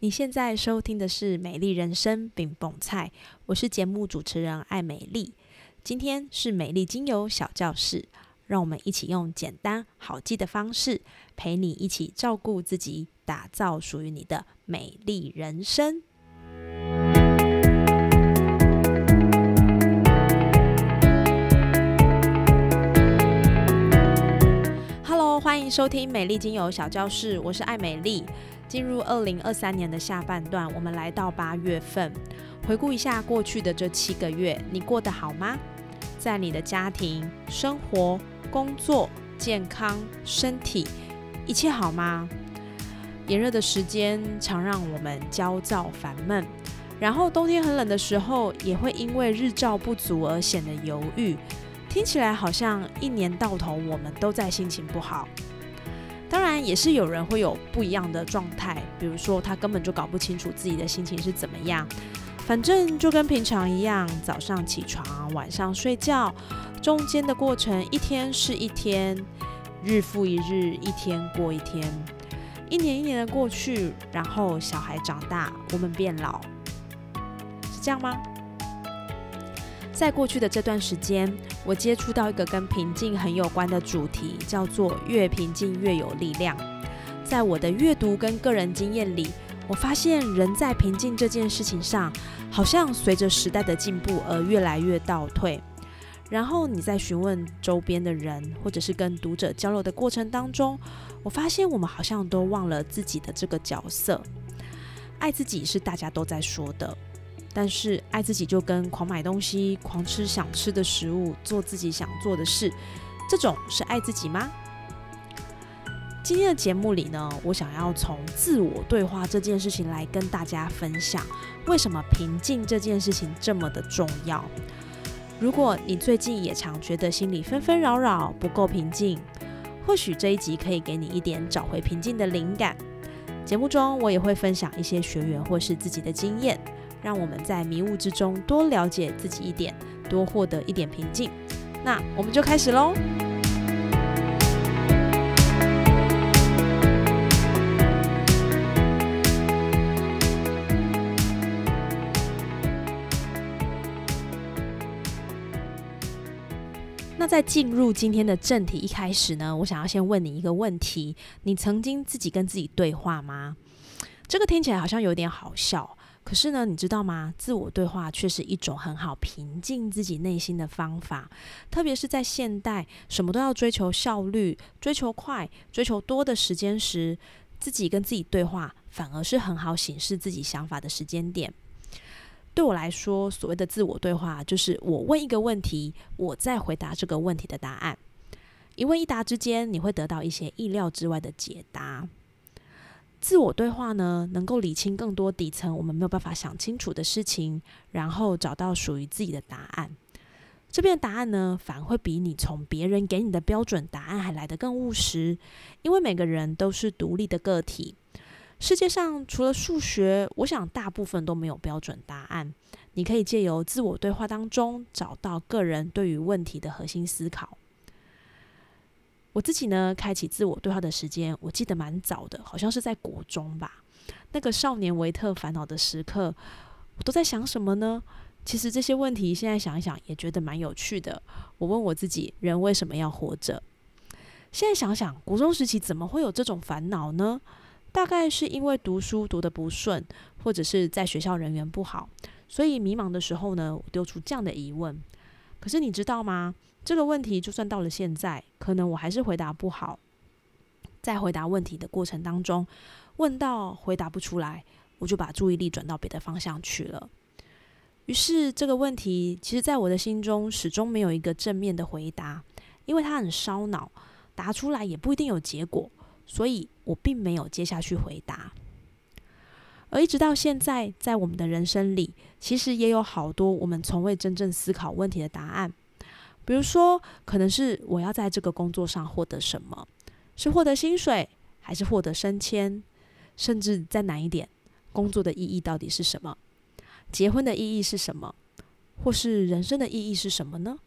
你现在收听的是《美丽人生》饼蹦菜，我是节目主持人艾美丽。今天是美丽精油小教室，让我们一起用简单好记的方式，陪你一起照顾自己，打造属于你的美丽人生。Hello，欢迎收听美丽精油小教室，我是艾美丽。进入二零二三年的下半段，我们来到八月份，回顾一下过去的这七个月，你过得好吗？在你的家庭、生活、工作、健康、身体，一切好吗？炎热的时间常让我们焦躁烦闷，然后冬天很冷的时候，也会因为日照不足而显得犹豫。听起来好像一年到头我们都在心情不好。当然，也是有人会有不一样的状态，比如说他根本就搞不清楚自己的心情是怎么样，反正就跟平常一样，早上起床，晚上睡觉，中间的过程一天是一天，日复一日，一天过一天，一年一年的过去，然后小孩长大，我们变老，是这样吗？在过去的这段时间，我接触到一个跟平静很有关的主题，叫做“越平静越有力量”。在我的阅读跟个人经验里，我发现人在平静这件事情上，好像随着时代的进步而越来越倒退。然后你在询问周边的人，或者是跟读者交流的过程当中，我发现我们好像都忘了自己的这个角色。爱自己是大家都在说的。但是爱自己就跟狂买东西、狂吃想吃的食物、做自己想做的事，这种是爱自己吗？今天的节目里呢，我想要从自我对话这件事情来跟大家分享，为什么平静这件事情这么的重要。如果你最近也常觉得心里纷纷扰扰、不够平静，或许这一集可以给你一点找回平静的灵感。节目中我也会分享一些学员或是自己的经验。让我们在迷雾之中多了解自己一点，多获得一点平静。那我们就开始喽。那在进入今天的正题一开始呢，我想要先问你一个问题：你曾经自己跟自己对话吗？这个听起来好像有点好笑。可是呢，你知道吗？自我对话却是一种很好平静自己内心的方法，特别是在现代什么都要追求效率、追求快、追求多的时间时，自己跟自己对话反而是很好显示自己想法的时间点。对我来说，所谓的自我对话，就是我问一个问题，我再回答这个问题的答案。一问一答之间，你会得到一些意料之外的解答。自我对话呢，能够理清更多底层我们没有办法想清楚的事情，然后找到属于自己的答案。这边的答案呢，反而会比你从别人给你的标准答案还来得更务实，因为每个人都是独立的个体。世界上除了数学，我想大部分都没有标准答案。你可以借由自我对话当中，找到个人对于问题的核心思考。我自己呢，开启自我对话的时间，我记得蛮早的，好像是在国中吧。那个少年维特烦恼的时刻，我都在想什么呢？其实这些问题现在想一想，也觉得蛮有趣的。我问我自己，人为什么要活着？现在想想，国中时期怎么会有这种烦恼呢？大概是因为读书读得不顺，或者是在学校人缘不好，所以迷茫的时候呢，我丢出这样的疑问。可是你知道吗？这个问题就算到了现在，可能我还是回答不好。在回答问题的过程当中，问到回答不出来，我就把注意力转到别的方向去了。于是这个问题，其实在我的心中始终没有一个正面的回答，因为它很烧脑，答出来也不一定有结果，所以我并没有接下去回答。而一直到现在，在我们的人生里，其实也有好多我们从未真正思考问题的答案。比如说，可能是我要在这个工作上获得什么？是获得薪水，还是获得升迁？甚至再难一点，工作的意义到底是什么？结婚的意义是什么？或是人生的意义是什么呢？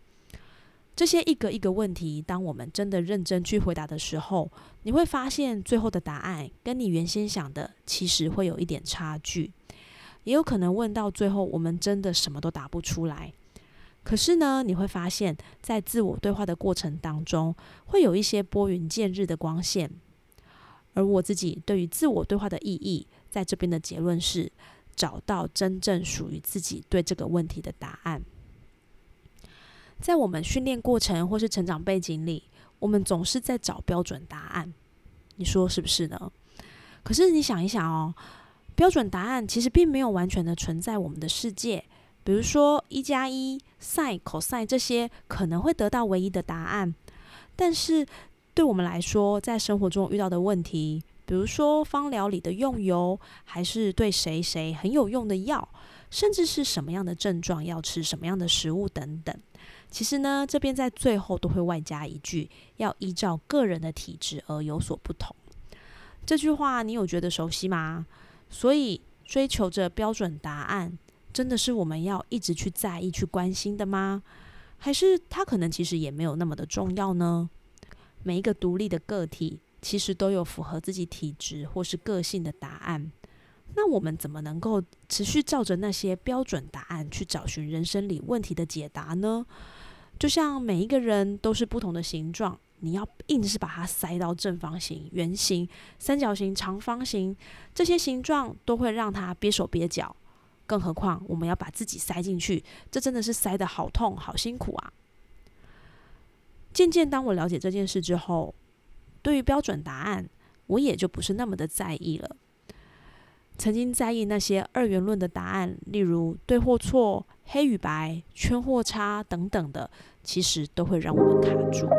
这些一个一个问题，当我们真的认真去回答的时候，你会发现最后的答案跟你原先想的其实会有一点差距，也有可能问到最后，我们真的什么都答不出来。可是呢，你会发现在自我对话的过程当中，会有一些拨云见日的光线。而我自己对于自我对话的意义，在这边的结论是，找到真正属于自己对这个问题的答案。在我们训练过程或是成长背景里，我们总是在找标准答案，你说是不是呢？可是你想一想哦，标准答案其实并没有完全的存在我们的世界。比如说一加一、sin、cos 这些可能会得到唯一的答案，但是对我们来说，在生活中遇到的问题，比如说芳疗里的用油，还是对谁谁很有用的药，甚至是什么样的症状要吃什么样的食物等等。其实呢，这边在最后都会外加一句，要依照个人的体质而有所不同。这句话你有觉得熟悉吗？所以追求着标准答案，真的是我们要一直去在意、去关心的吗？还是它可能其实也没有那么的重要呢？每一个独立的个体，其实都有符合自己体质或是个性的答案。那我们怎么能够持续照着那些标准答案去找寻人生里问题的解答呢？就像每一个人都是不同的形状，你要硬是把它塞到正方形、圆形、三角形、长方形这些形状，都会让它憋手憋脚。更何况我们要把自己塞进去，这真的是塞得好痛、好辛苦啊！渐渐，当我了解这件事之后，对于标准答案，我也就不是那么的在意了。曾经在意那些二元论的答案，例如对或错。黑与白、圈或叉等等的，其实都会让我们卡住。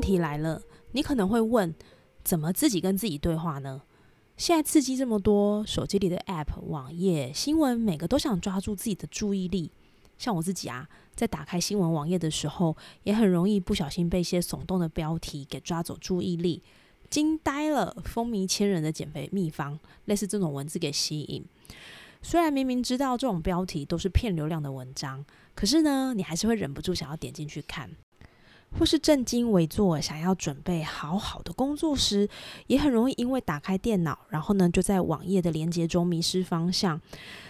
问题来了，你可能会问：怎么自己跟自己对话呢？现在刺激这么多，手机里的 App、网页、新闻，每个都想抓住自己的注意力。像我自己啊，在打开新闻网页的时候，也很容易不小心被一些耸动的标题给抓走注意力，惊呆了，风靡千人的减肥秘方，类似这种文字给吸引。虽然明明知道这种标题都是骗流量的文章，可是呢，你还是会忍不住想要点进去看。或是正襟危坐，想要准备好好的工作时，也很容易因为打开电脑，然后呢就在网页的连接中迷失方向。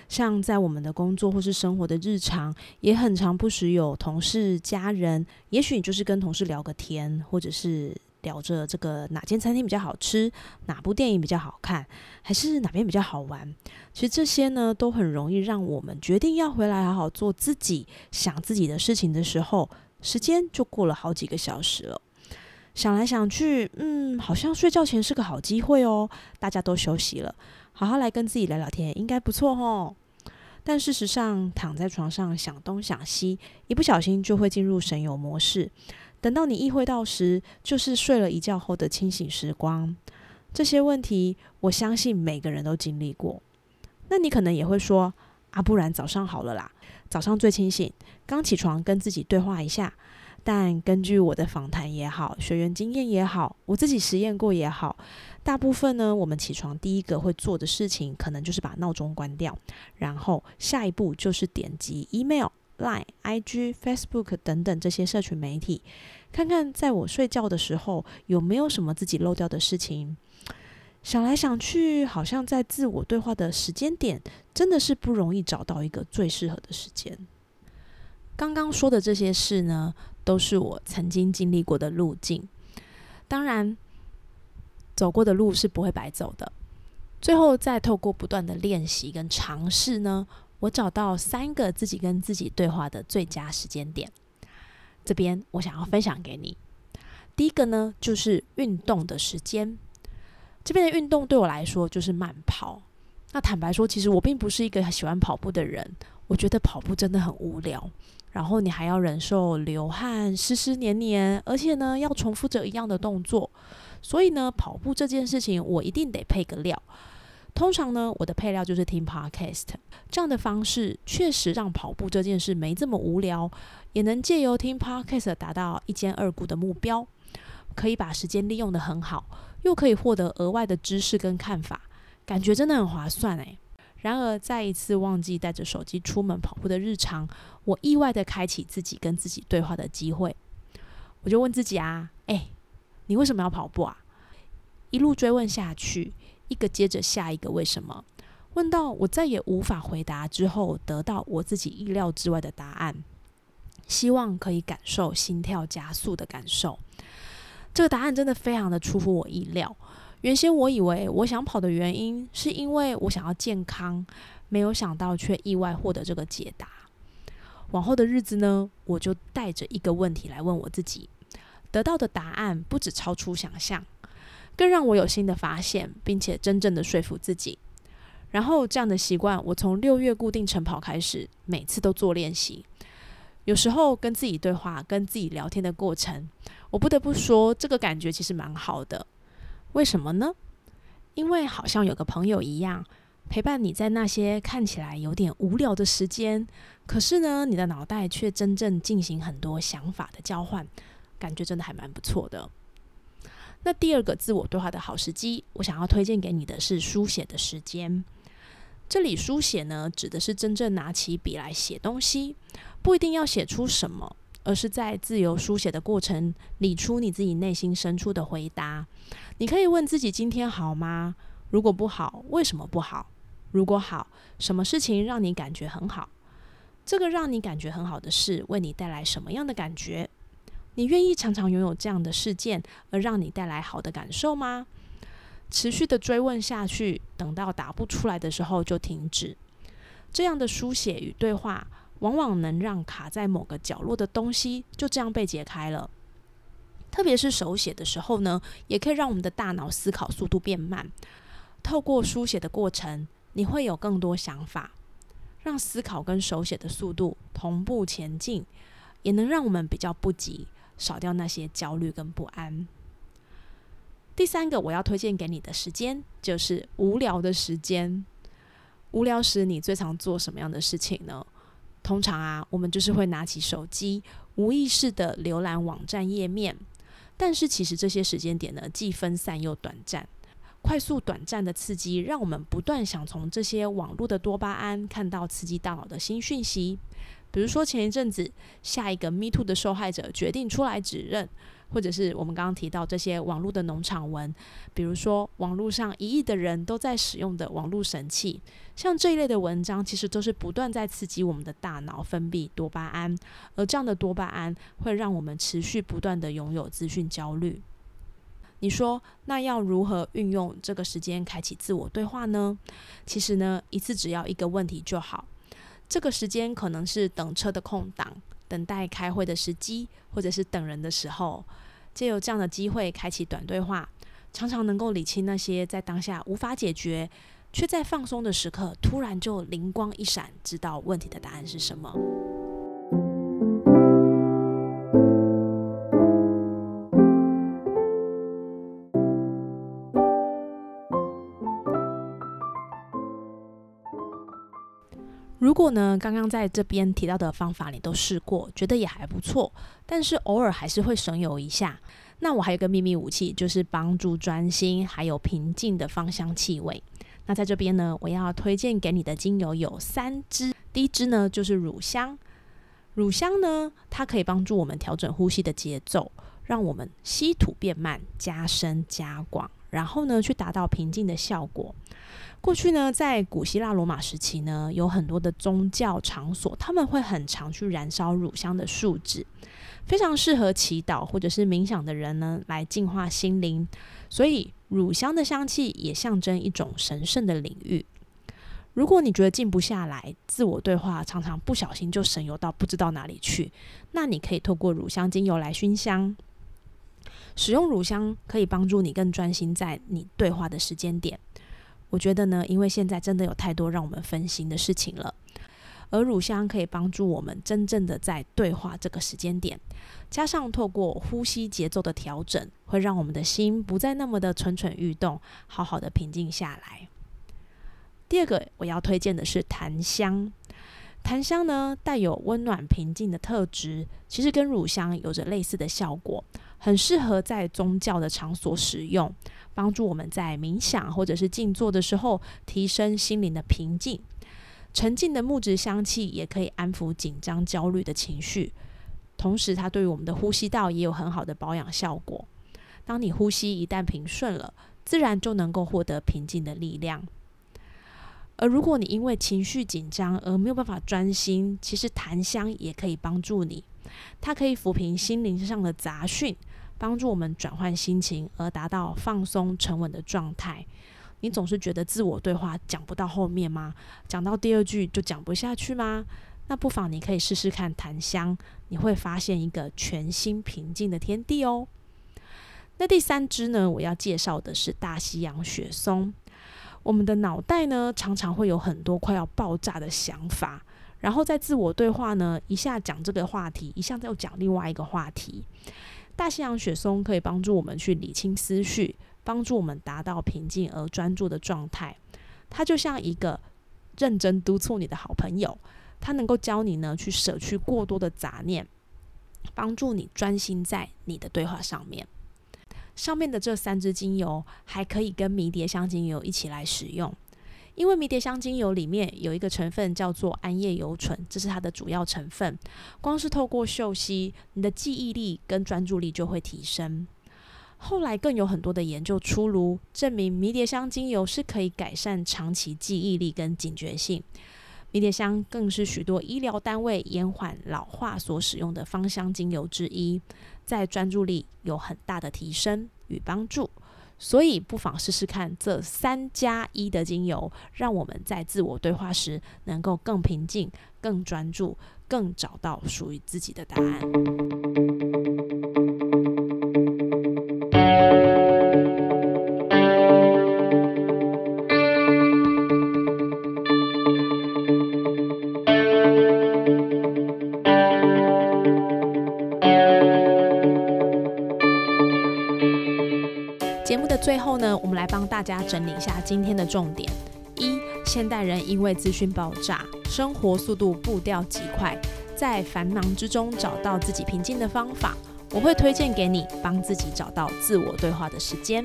像在我们的工作或是生活的日常，也很常不时有同事、家人，也许你就是跟同事聊个天，或者是聊着这个哪间餐厅比较好吃，哪部电影比较好看，还是哪边比较好玩。其实这些呢，都很容易让我们决定要回来好好做自己、想自己的事情的时候。时间就过了好几个小时了，想来想去，嗯，好像睡觉前是个好机会哦。大家都休息了，好好来跟自己聊聊天，应该不错哦。但事实上，躺在床上想东想西，一不小心就会进入神游模式。等到你意会到时，就是睡了一觉后的清醒时光。这些问题，我相信每个人都经历过。那你可能也会说，啊，不然早上好了啦。早上最清醒，刚起床跟自己对话一下。但根据我的访谈也好，学员经验也好，我自己实验过也好，大部分呢，我们起床第一个会做的事情，可能就是把闹钟关掉，然后下一步就是点击 email、line、IG、Facebook 等等这些社群媒体，看看在我睡觉的时候有没有什么自己漏掉的事情。想来想去，好像在自我对话的时间点，真的是不容易找到一个最适合的时间。刚刚说的这些事呢，都是我曾经经历过的路径。当然，走过的路是不会白走的。最后，再透过不断的练习跟尝试呢，我找到三个自己跟自己对话的最佳时间点。这边我想要分享给你。第一个呢，就是运动的时间。这边的运动对我来说就是慢跑。那坦白说，其实我并不是一个喜欢跑步的人。我觉得跑步真的很无聊，然后你还要忍受流汗、湿湿黏黏，而且呢要重复着一样的动作。所以呢，跑步这件事情我一定得配个料。通常呢，我的配料就是听 podcast。这样的方式确实让跑步这件事没这么无聊，也能借由听 podcast 达到一兼二顾的目标。可以把时间利用的很好，又可以获得额外的知识跟看法，感觉真的很划算诶。然而，在一次忘记带着手机出门跑步的日常，我意外的开启自己跟自己对话的机会。我就问自己啊，哎，你为什么要跑步啊？一路追问下去，一个接着下一个为什么？问到我再也无法回答之后，得到我自己意料之外的答案。希望可以感受心跳加速的感受。这个答案真的非常的出乎我意料。原先我以为我想跑的原因是因为我想要健康，没有想到却意外获得这个解答。往后的日子呢，我就带着一个问题来问我自己，得到的答案不止超出想象，更让我有新的发现，并且真正的说服自己。然后这样的习惯，我从六月固定晨跑开始，每次都做练习。有时候跟自己对话、跟自己聊天的过程，我不得不说，这个感觉其实蛮好的。为什么呢？因为好像有个朋友一样，陪伴你在那些看起来有点无聊的时间，可是呢，你的脑袋却真正进行很多想法的交换，感觉真的还蛮不错的。那第二个自我对话的好时机，我想要推荐给你的是书写的时间。这里书写呢，指的是真正拿起笔来写东西，不一定要写出什么，而是在自由书写的过程，理出你自己内心深处的回答。你可以问自己：今天好吗？如果不好，为什么不好？如果好，什么事情让你感觉很好？这个让你感觉很好的事，为你带来什么样的感觉？你愿意常常拥有这样的事件，而让你带来好的感受吗？持续的追问下去，等到答不出来的时候就停止。这样的书写与对话，往往能让卡在某个角落的东西就这样被解开了。特别是手写的时候呢，也可以让我们的大脑思考速度变慢。透过书写的过程，你会有更多想法，让思考跟手写的速度同步前进，也能让我们比较不急，少掉那些焦虑跟不安。第三个我要推荐给你的时间，就是无聊的时间。无聊时，你最常做什么样的事情呢？通常啊，我们就是会拿起手机，无意识的浏览网站页面。但是其实这些时间点呢，既分散又短暂。快速短暂的刺激，让我们不断想从这些网络的多巴胺看到刺激大脑的新讯息。比如说前一阵子，下一个 Me Too 的受害者决定出来指认。或者是我们刚刚提到这些网络的农场文，比如说网络上一亿的人都在使用的网络神器，像这一类的文章，其实都是不断在刺激我们的大脑分泌多巴胺，而这样的多巴胺会让我们持续不断的拥有资讯焦虑。你说，那要如何运用这个时间开启自我对话呢？其实呢，一次只要一个问题就好。这个时间可能是等车的空档。等待开会的时机，或者是等人的时候，借由这样的机会开启短对话，常常能够理清那些在当下无法解决，却在放松的时刻突然就灵光一闪，知道问题的答案是什么。如果呢，刚刚在这边提到的方法你都试过，觉得也还不错，但是偶尔还是会省油一下，那我还有个秘密武器，就是帮助专心还有平静的芳香气味。那在这边呢，我要推荐给你的精油有三支，第一支呢就是乳香。乳香呢，它可以帮助我们调整呼吸的节奏，让我们吸吐变慢，加深加广，然后呢去达到平静的效果。过去呢，在古希腊罗马时期呢，有很多的宗教场所，他们会很常去燃烧乳香的树脂，非常适合祈祷或者是冥想的人呢，来净化心灵。所以，乳香的香气也象征一种神圣的领域。如果你觉得静不下来，自我对话常常不小心就神游到不知道哪里去，那你可以透过乳香精油来熏香。使用乳香可以帮助你更专心在你对话的时间点。我觉得呢，因为现在真的有太多让我们分心的事情了，而乳香可以帮助我们真正的在对话这个时间点，加上透过呼吸节奏的调整，会让我们的心不再那么的蠢蠢欲动，好好的平静下来。第二个我要推荐的是檀香，檀香呢带有温暖平静的特质，其实跟乳香有着类似的效果，很适合在宗教的场所使用，帮助我们在冥想或者是静坐的时候提升心灵的平静。沉静的木质香气也可以安抚紧张、焦虑的情绪，同时它对于我们的呼吸道也有很好的保养效果。当你呼吸一旦平顺了，自然就能够获得平静的力量。而如果你因为情绪紧张而没有办法专心，其实檀香也可以帮助你。它可以抚平心灵上的杂讯，帮助我们转换心情，而达到放松沉稳的状态。你总是觉得自我对话讲不到后面吗？讲到第二句就讲不下去吗？那不妨你可以试试看檀香，你会发现一个全新平静的天地哦。那第三支呢？我要介绍的是大西洋雪松。我们的脑袋呢，常常会有很多快要爆炸的想法，然后在自我对话呢，一下讲这个话题，一下又讲另外一个话题。大西洋雪松可以帮助我们去理清思绪，帮助我们达到平静而专注的状态。它就像一个认真督促你的好朋友，它能够教你呢去舍去过多的杂念，帮助你专心在你的对话上面。上面的这三支精油还可以跟迷迭香精油一起来使用，因为迷迭香精油里面有一个成分叫做桉叶油醇，这是它的主要成分。光是透过嗅吸，你的记忆力跟专注力就会提升。后来更有很多的研究出炉，证明迷迭香精油是可以改善长期记忆力跟警觉性。迷迭香更是许多医疗单位延缓老化所使用的芳香精油之一，在专注力有很大的提升与帮助。所以不妨试试看这三加一的精油，让我们在自我对话时能够更平静、更专注、更找到属于自己的答案。后呢，我们来帮大家整理一下今天的重点：一、现代人因为资讯爆炸，生活速度步调极快，在繁忙之中找到自己平静的方法，我会推荐给你，帮自己找到自我对话的时间。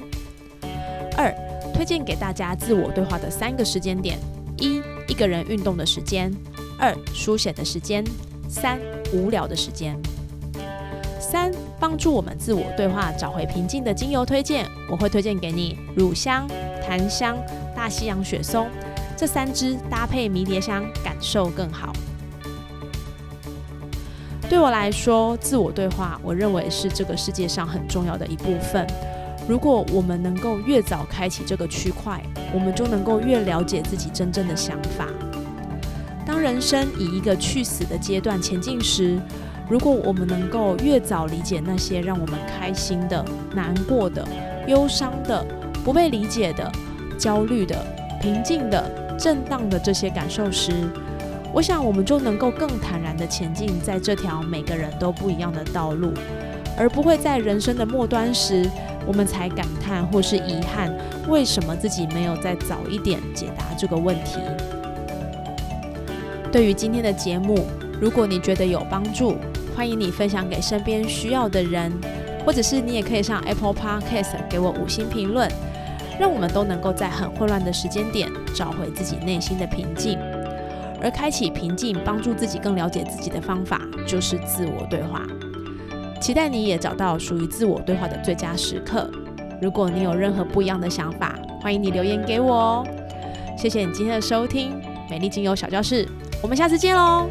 二、推荐给大家自我对话的三个时间点：一、一个人运动的时间；二、书写的时间；三、无聊的时间。三、帮助我们自我对话、找回平静的精油推荐，我会推荐给你乳香、檀香、大西洋雪松这三支，搭配迷迭香，感受更好。对我来说，自我对话，我认为是这个世界上很重要的一部分。如果我们能够越早开启这个区块，我们就能够越了解自己真正的想法。当人生以一个去死的阶段前进时，如果我们能够越早理解那些让我们开心的、难过的、忧伤的、不被理解的、焦虑的、平静的、震荡的这些感受时，我想我们就能够更坦然地前进在这条每个人都不一样的道路，而不会在人生的末端时，我们才感叹或是遗憾，为什么自己没有再早一点解答这个问题。对于今天的节目，如果你觉得有帮助，欢迎你分享给身边需要的人，或者是你也可以上 Apple Podcast 给我五星评论，让我们都能够在很混乱的时间点找回自己内心的平静。而开启平静、帮助自己更了解自己的方法，就是自我对话。期待你也找到属于自我对话的最佳时刻。如果你有任何不一样的想法，欢迎你留言给我哦。谢谢你今天的收听，美丽精油小教室，我们下次见喽。